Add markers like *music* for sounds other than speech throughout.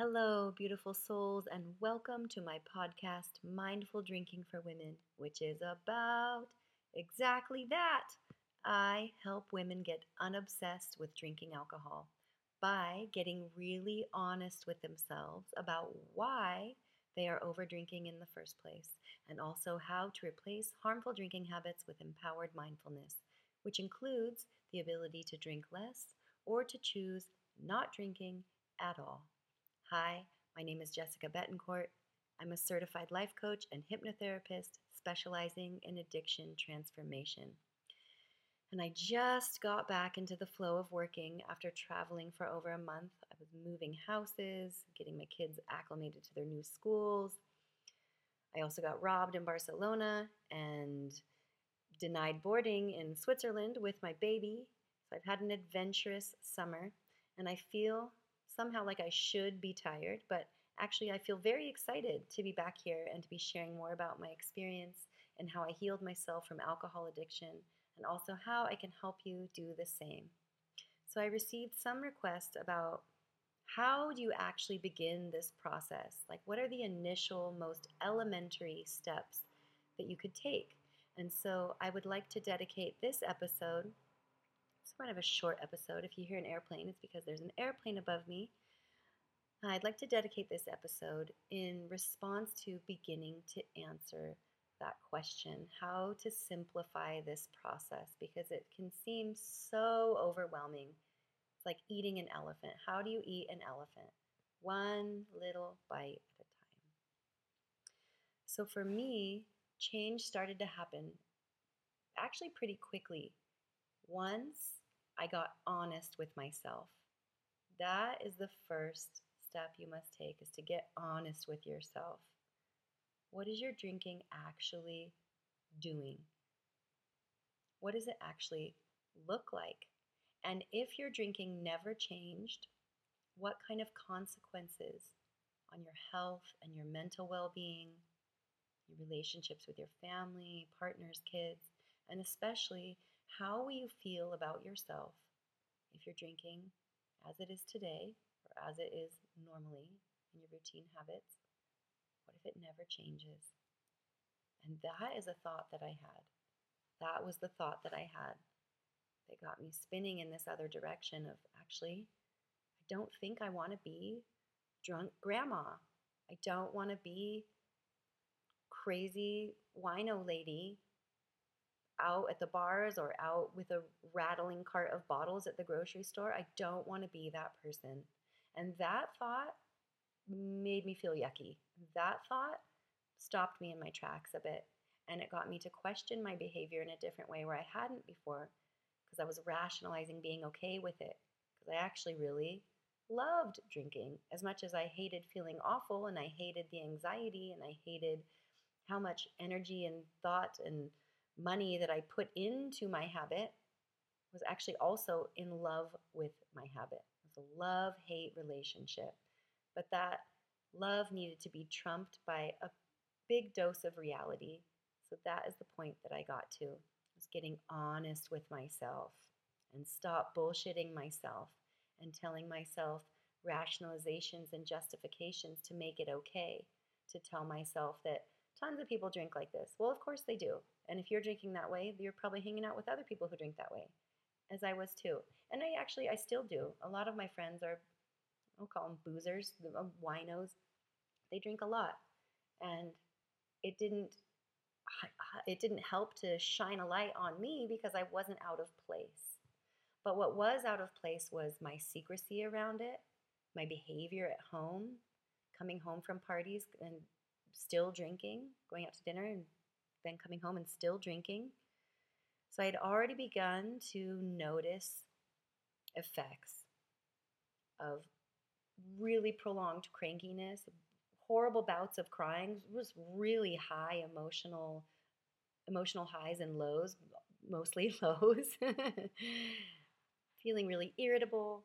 Hello, beautiful souls, and welcome to my podcast, Mindful Drinking for Women, which is about exactly that. I help women get unobsessed with drinking alcohol by getting really honest with themselves about why they are over drinking in the first place, and also how to replace harmful drinking habits with empowered mindfulness, which includes the ability to drink less or to choose not drinking at all. Hi, my name is Jessica Betancourt. I'm a certified life coach and hypnotherapist specializing in addiction transformation. And I just got back into the flow of working after traveling for over a month. I was moving houses, getting my kids acclimated to their new schools. I also got robbed in Barcelona and denied boarding in Switzerland with my baby. So I've had an adventurous summer, and I feel somehow like I should be tired, but actually, I feel very excited to be back here and to be sharing more about my experience and how I healed myself from alcohol addiction, and also how I can help you do the same. So, I received some requests about how do you actually begin this process? Like, what are the initial, most elementary steps that you could take? And so, I would like to dedicate this episode kind of a short episode. If you hear an airplane, it's because there's an airplane above me. I'd like to dedicate this episode in response to beginning to answer that question how to simplify this process because it can seem so overwhelming. It's like eating an elephant. How do you eat an elephant? One little bite at a time. So for me, change started to happen actually pretty quickly. Once I got honest with myself. That is the first step you must take is to get honest with yourself. What is your drinking actually doing? What does it actually look like? And if your drinking never changed, what kind of consequences on your health and your mental well being, your relationships with your family, partners, kids, and especially how will you feel about yourself if you're drinking as it is today or as it is normally in your routine habits? What if it never changes? And that is a thought that I had. That was the thought that I had that got me spinning in this other direction of actually, I don't think I want to be drunk grandma. I don't want to be crazy wino lady out at the bars or out with a rattling cart of bottles at the grocery store. I don't want to be that person. And that thought made me feel yucky. That thought stopped me in my tracks a bit. And it got me to question my behavior in a different way where I hadn't before because I was rationalizing being okay with it. Because I actually really loved drinking as much as I hated feeling awful and I hated the anxiety and I hated how much energy and thought and money that I put into my habit was actually also in love with my habit. It was a love hate relationship. But that love needed to be trumped by a big dose of reality. So that is the point that I got to. Was getting honest with myself and stop bullshitting myself and telling myself rationalizations and justifications to make it okay. To tell myself that tons of people drink like this. Well, of course they do. And if you're drinking that way, you're probably hanging out with other people who drink that way, as I was too. And I actually, I still do. A lot of my friends are, I'll call them boozers, the uh, winos. They drink a lot, and it didn't, it didn't help to shine a light on me because I wasn't out of place. But what was out of place was my secrecy around it, my behavior at home, coming home from parties and still drinking, going out to dinner and then coming home and still drinking. So I had already begun to notice effects of really prolonged crankiness, horrible bouts of crying, it was really high emotional emotional highs and lows, mostly *laughs* lows. feeling really irritable,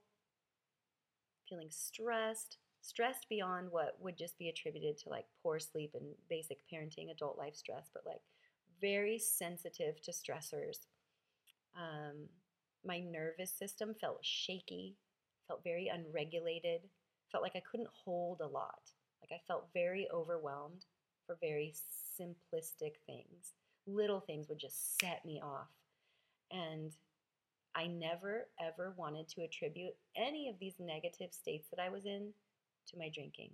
feeling stressed, stressed beyond what would just be attributed to like poor sleep and basic parenting, adult life stress, but like very sensitive to stressors. Um, my nervous system felt shaky, felt very unregulated. Felt like I couldn't hold a lot. Like I felt very overwhelmed for very simplistic things. Little things would just set me off. And I never, ever wanted to attribute any of these negative states that I was in to my drinking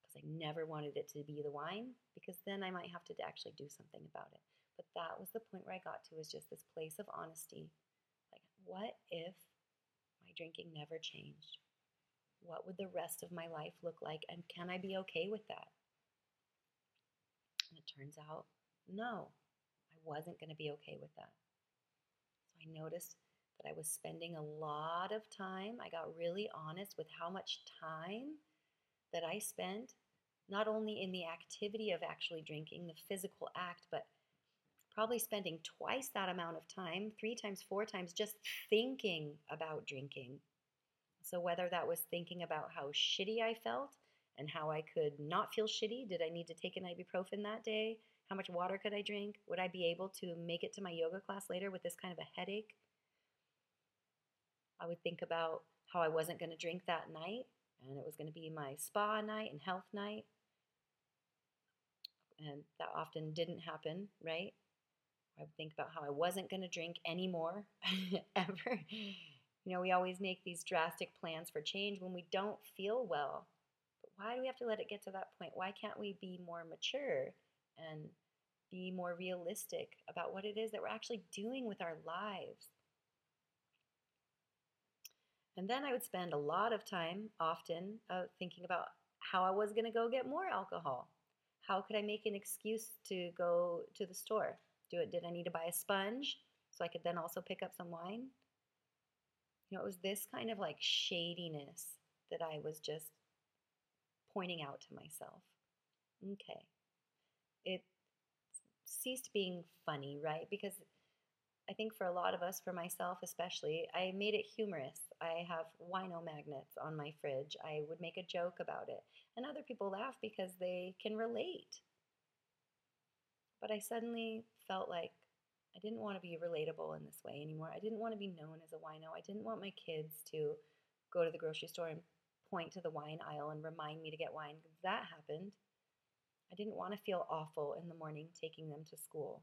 because I never wanted it to be the wine because then I might have to actually do something about it. But that was the point where I got to was just this place of honesty. Like, what if my drinking never changed? What would the rest of my life look like? And can I be okay with that? And it turns out, no, I wasn't going to be okay with that. So I noticed that I was spending a lot of time. I got really honest with how much time that I spent, not only in the activity of actually drinking, the physical act, but probably spending twice that amount of time, three times, four times, just thinking about drinking. So, whether that was thinking about how shitty I felt and how I could not feel shitty, did I need to take an ibuprofen that day? How much water could I drink? Would I be able to make it to my yoga class later with this kind of a headache? I would think about how I wasn't going to drink that night and it was going to be my spa night and health night. And that often didn't happen, right? I would think about how I wasn't going to drink anymore *laughs* ever. You know, we always make these drastic plans for change when we don't feel well. But why do we have to let it get to that point? Why can't we be more mature and be more realistic about what it is that we're actually doing with our lives? And then I would spend a lot of time, often, uh, thinking about how I was going to go get more alcohol. How could I make an excuse to go to the store? Do it? Did I need to buy a sponge so I could then also pick up some wine? You know, it was this kind of like shadiness that I was just pointing out to myself. Okay. It ceased being funny, right? Because I think for a lot of us, for myself especially, I made it humorous. I have wino magnets on my fridge. I would make a joke about it. And other people laugh because they can relate. But I suddenly felt like I didn't want to be relatable in this way anymore. I didn't want to be known as a wino. I didn't want my kids to go to the grocery store and point to the wine aisle and remind me to get wine because that happened. I didn't want to feel awful in the morning taking them to school.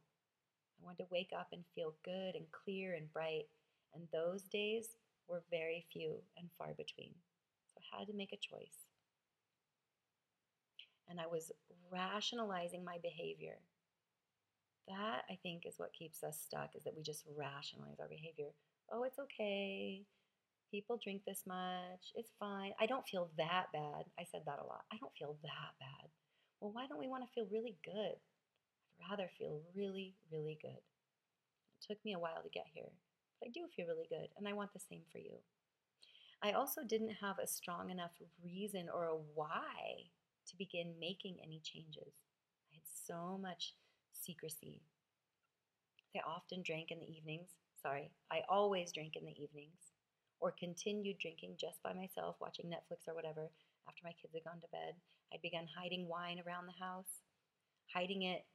I wanted to wake up and feel good and clear and bright. And those days were very few and far between. So I had to make a choice. And I was rationalizing my behavior. That, I think, is what keeps us stuck, is that we just rationalize our behavior. Oh, it's okay. People drink this much. It's fine. I don't feel that bad. I said that a lot. I don't feel that bad. Well, why don't we want to feel really good? Rather feel really, really good. It took me a while to get here, but I do feel really good, and I want the same for you. I also didn't have a strong enough reason or a why to begin making any changes. I had so much secrecy. I often drank in the evenings. Sorry, I always drank in the evenings or continued drinking just by myself, watching Netflix or whatever after my kids had gone to bed. I'd begun hiding wine around the house, hiding it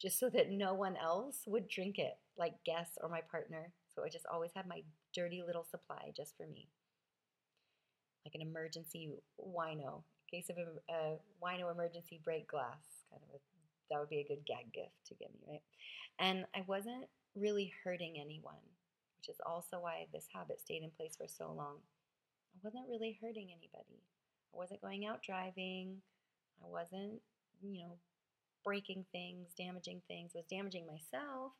just so that no one else would drink it, like guests or my partner. So I just always had my dirty little supply just for me, like an emergency wino, in case of a, a wino emergency break glass, kind of a, that would be a good gag gift to give me, right? And I wasn't really hurting anyone, which is also why this habit stayed in place for so long. I wasn't really hurting anybody. I wasn't going out driving. I wasn't, you know, breaking things, damaging things, was damaging myself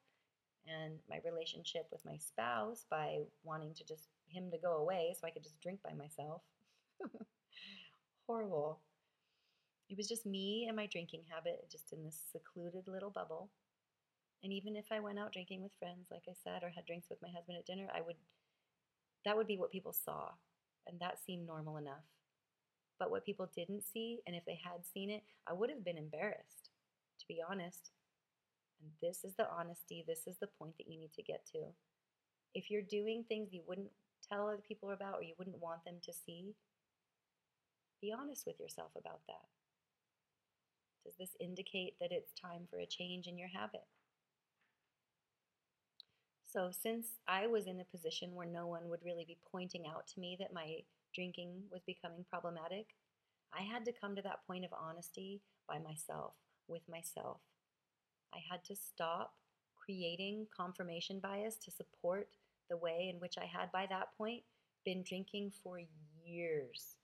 and my relationship with my spouse by wanting to just him to go away so I could just drink by myself. *laughs* Horrible. It was just me and my drinking habit, just in this secluded little bubble. And even if I went out drinking with friends, like I said, or had drinks with my husband at dinner, I would that would be what people saw. And that seemed normal enough. But what people didn't see, and if they had seen it, I would have been embarrassed be honest. And this is the honesty, this is the point that you need to get to. If you're doing things you wouldn't tell other people about or you wouldn't want them to see, be honest with yourself about that. Does this indicate that it's time for a change in your habit? So, since I was in a position where no one would really be pointing out to me that my drinking was becoming problematic, I had to come to that point of honesty by myself, with myself. I had to stop creating confirmation bias to support the way in which I had, by that point, been drinking for years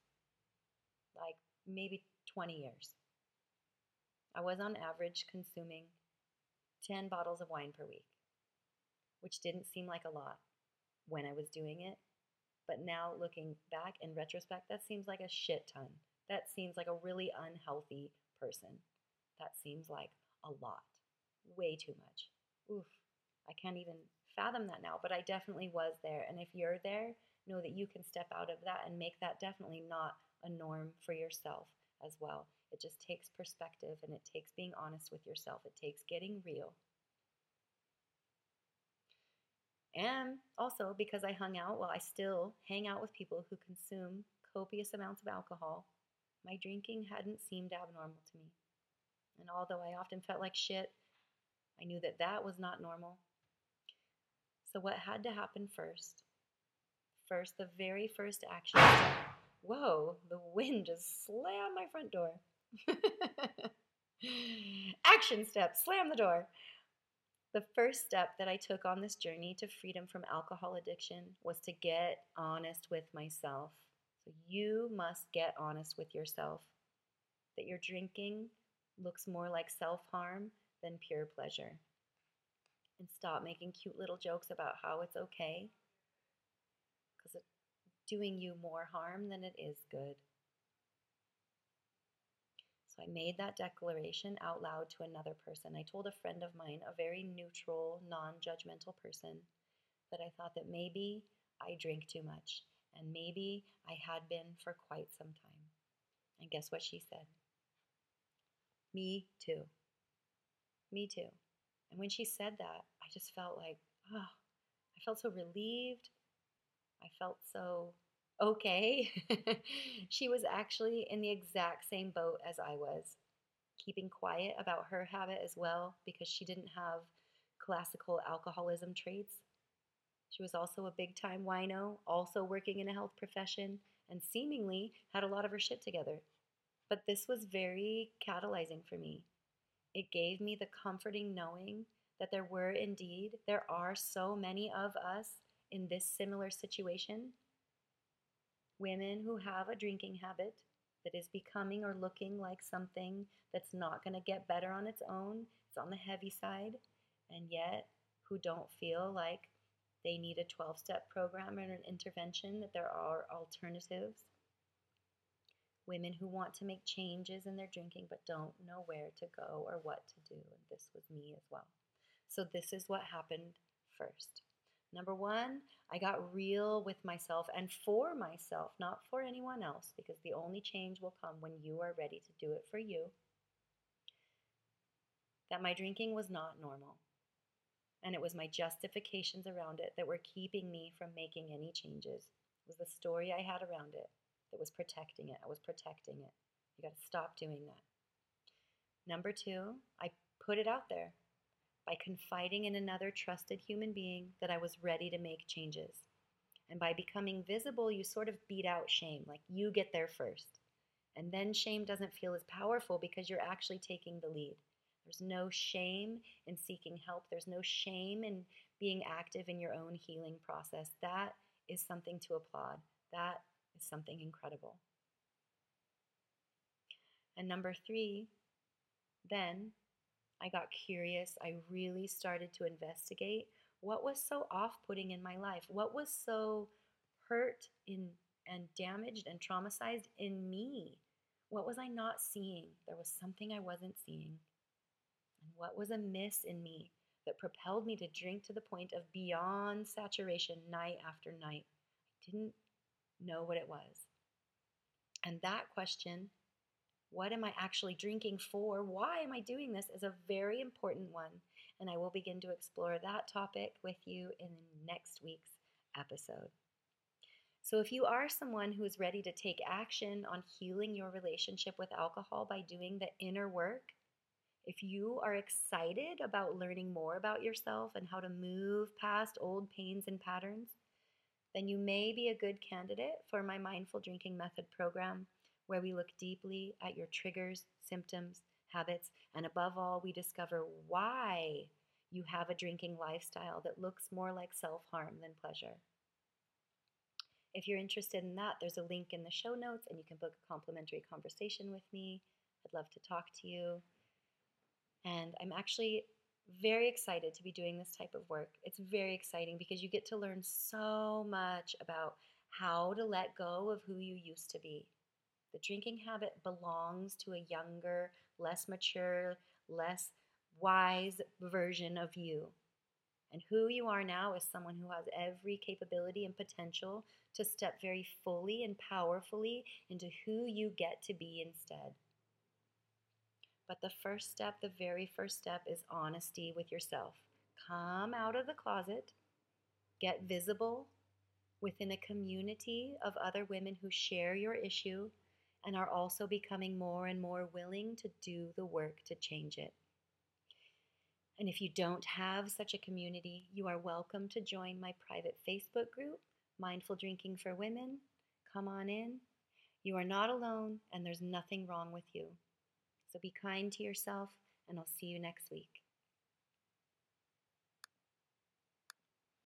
like maybe 20 years. I was on average consuming 10 bottles of wine per week, which didn't seem like a lot when I was doing it. But now looking back in retrospect, that seems like a shit ton. That seems like a really unhealthy person. That seems like a lot. Way too much. Oof. I can't even fathom that now, but I definitely was there. And if you're there, know that you can step out of that and make that definitely not a norm for yourself as well. It just takes perspective and it takes being honest with yourself. It takes getting real. And also because I hung out, well, I still hang out with people who consume copious amounts of alcohol, my drinking hadn't seemed abnormal to me. And although I often felt like shit, I knew that that was not normal. So, what had to happen first? First, the very first action Whoa, the wind just slammed my front door. *laughs* Action step, slam the door. The first step that I took on this journey to freedom from alcohol addiction was to get honest with myself. So you must get honest with yourself that you're drinking looks more like self harm than pure pleasure. And stop making cute little jokes about how it's okay because it's doing you more harm than it is good. So I made that declaration out loud to another person. I told a friend of mine, a very neutral, non judgmental person, that I thought that maybe I drink too much and maybe I had been for quite some time. And guess what she said? Me too. Me too. And when she said that, I just felt like, oh, I felt so relieved I felt so okay. *laughs* she was actually in the exact same boat as I was, keeping quiet about her habit as well because she didn't have classical alcoholism traits. She was also a big time wino, also working in a health profession, and seemingly had a lot of her shit together. But this was very catalyzing for me. It gave me the comforting knowing that there were indeed, there are so many of us in this similar situation. Women who have a drinking habit that is becoming or looking like something that's not going to get better on its own, it's on the heavy side, and yet who don't feel like they need a 12 step program or an intervention, that there are alternatives. Women who want to make changes in their drinking but don't know where to go or what to do. And this was me as well. So, this is what happened first. Number one, I got real with myself and for myself, not for anyone else, because the only change will come when you are ready to do it for you. That my drinking was not normal. And it was my justifications around it that were keeping me from making any changes. It was the story I had around it that was protecting it. I was protecting it. You got to stop doing that. Number two, I put it out there by confiding in another trusted human being that I was ready to make changes. And by becoming visible, you sort of beat out shame, like you get there first. And then shame doesn't feel as powerful because you're actually taking the lead. There's no shame in seeking help, there's no shame in being active in your own healing process. That is something to applaud. That is something incredible. And number three, then I got curious. I really started to investigate what was so off putting in my life, what was so hurt in and damaged and traumatized in me. What was I not seeing? There was something I wasn't seeing. And what was amiss in me that propelled me to drink to the point of beyond saturation night after night? I didn't know what it was. And that question what am I actually drinking for? Why am I doing this? is a very important one. And I will begin to explore that topic with you in next week's episode. So, if you are someone who is ready to take action on healing your relationship with alcohol by doing the inner work, if you are excited about learning more about yourself and how to move past old pains and patterns, then you may be a good candidate for my Mindful Drinking Method program, where we look deeply at your triggers, symptoms, habits, and above all, we discover why you have a drinking lifestyle that looks more like self harm than pleasure. If you're interested in that, there's a link in the show notes and you can book a complimentary conversation with me. I'd love to talk to you. And I'm actually very excited to be doing this type of work. It's very exciting because you get to learn so much about how to let go of who you used to be. The drinking habit belongs to a younger, less mature, less wise version of you. And who you are now is someone who has every capability and potential to step very fully and powerfully into who you get to be instead. But the first step, the very first step, is honesty with yourself. Come out of the closet, get visible within a community of other women who share your issue and are also becoming more and more willing to do the work to change it. And if you don't have such a community, you are welcome to join my private Facebook group, Mindful Drinking for Women. Come on in. You are not alone, and there's nothing wrong with you. So be kind to yourself, and I'll see you next week.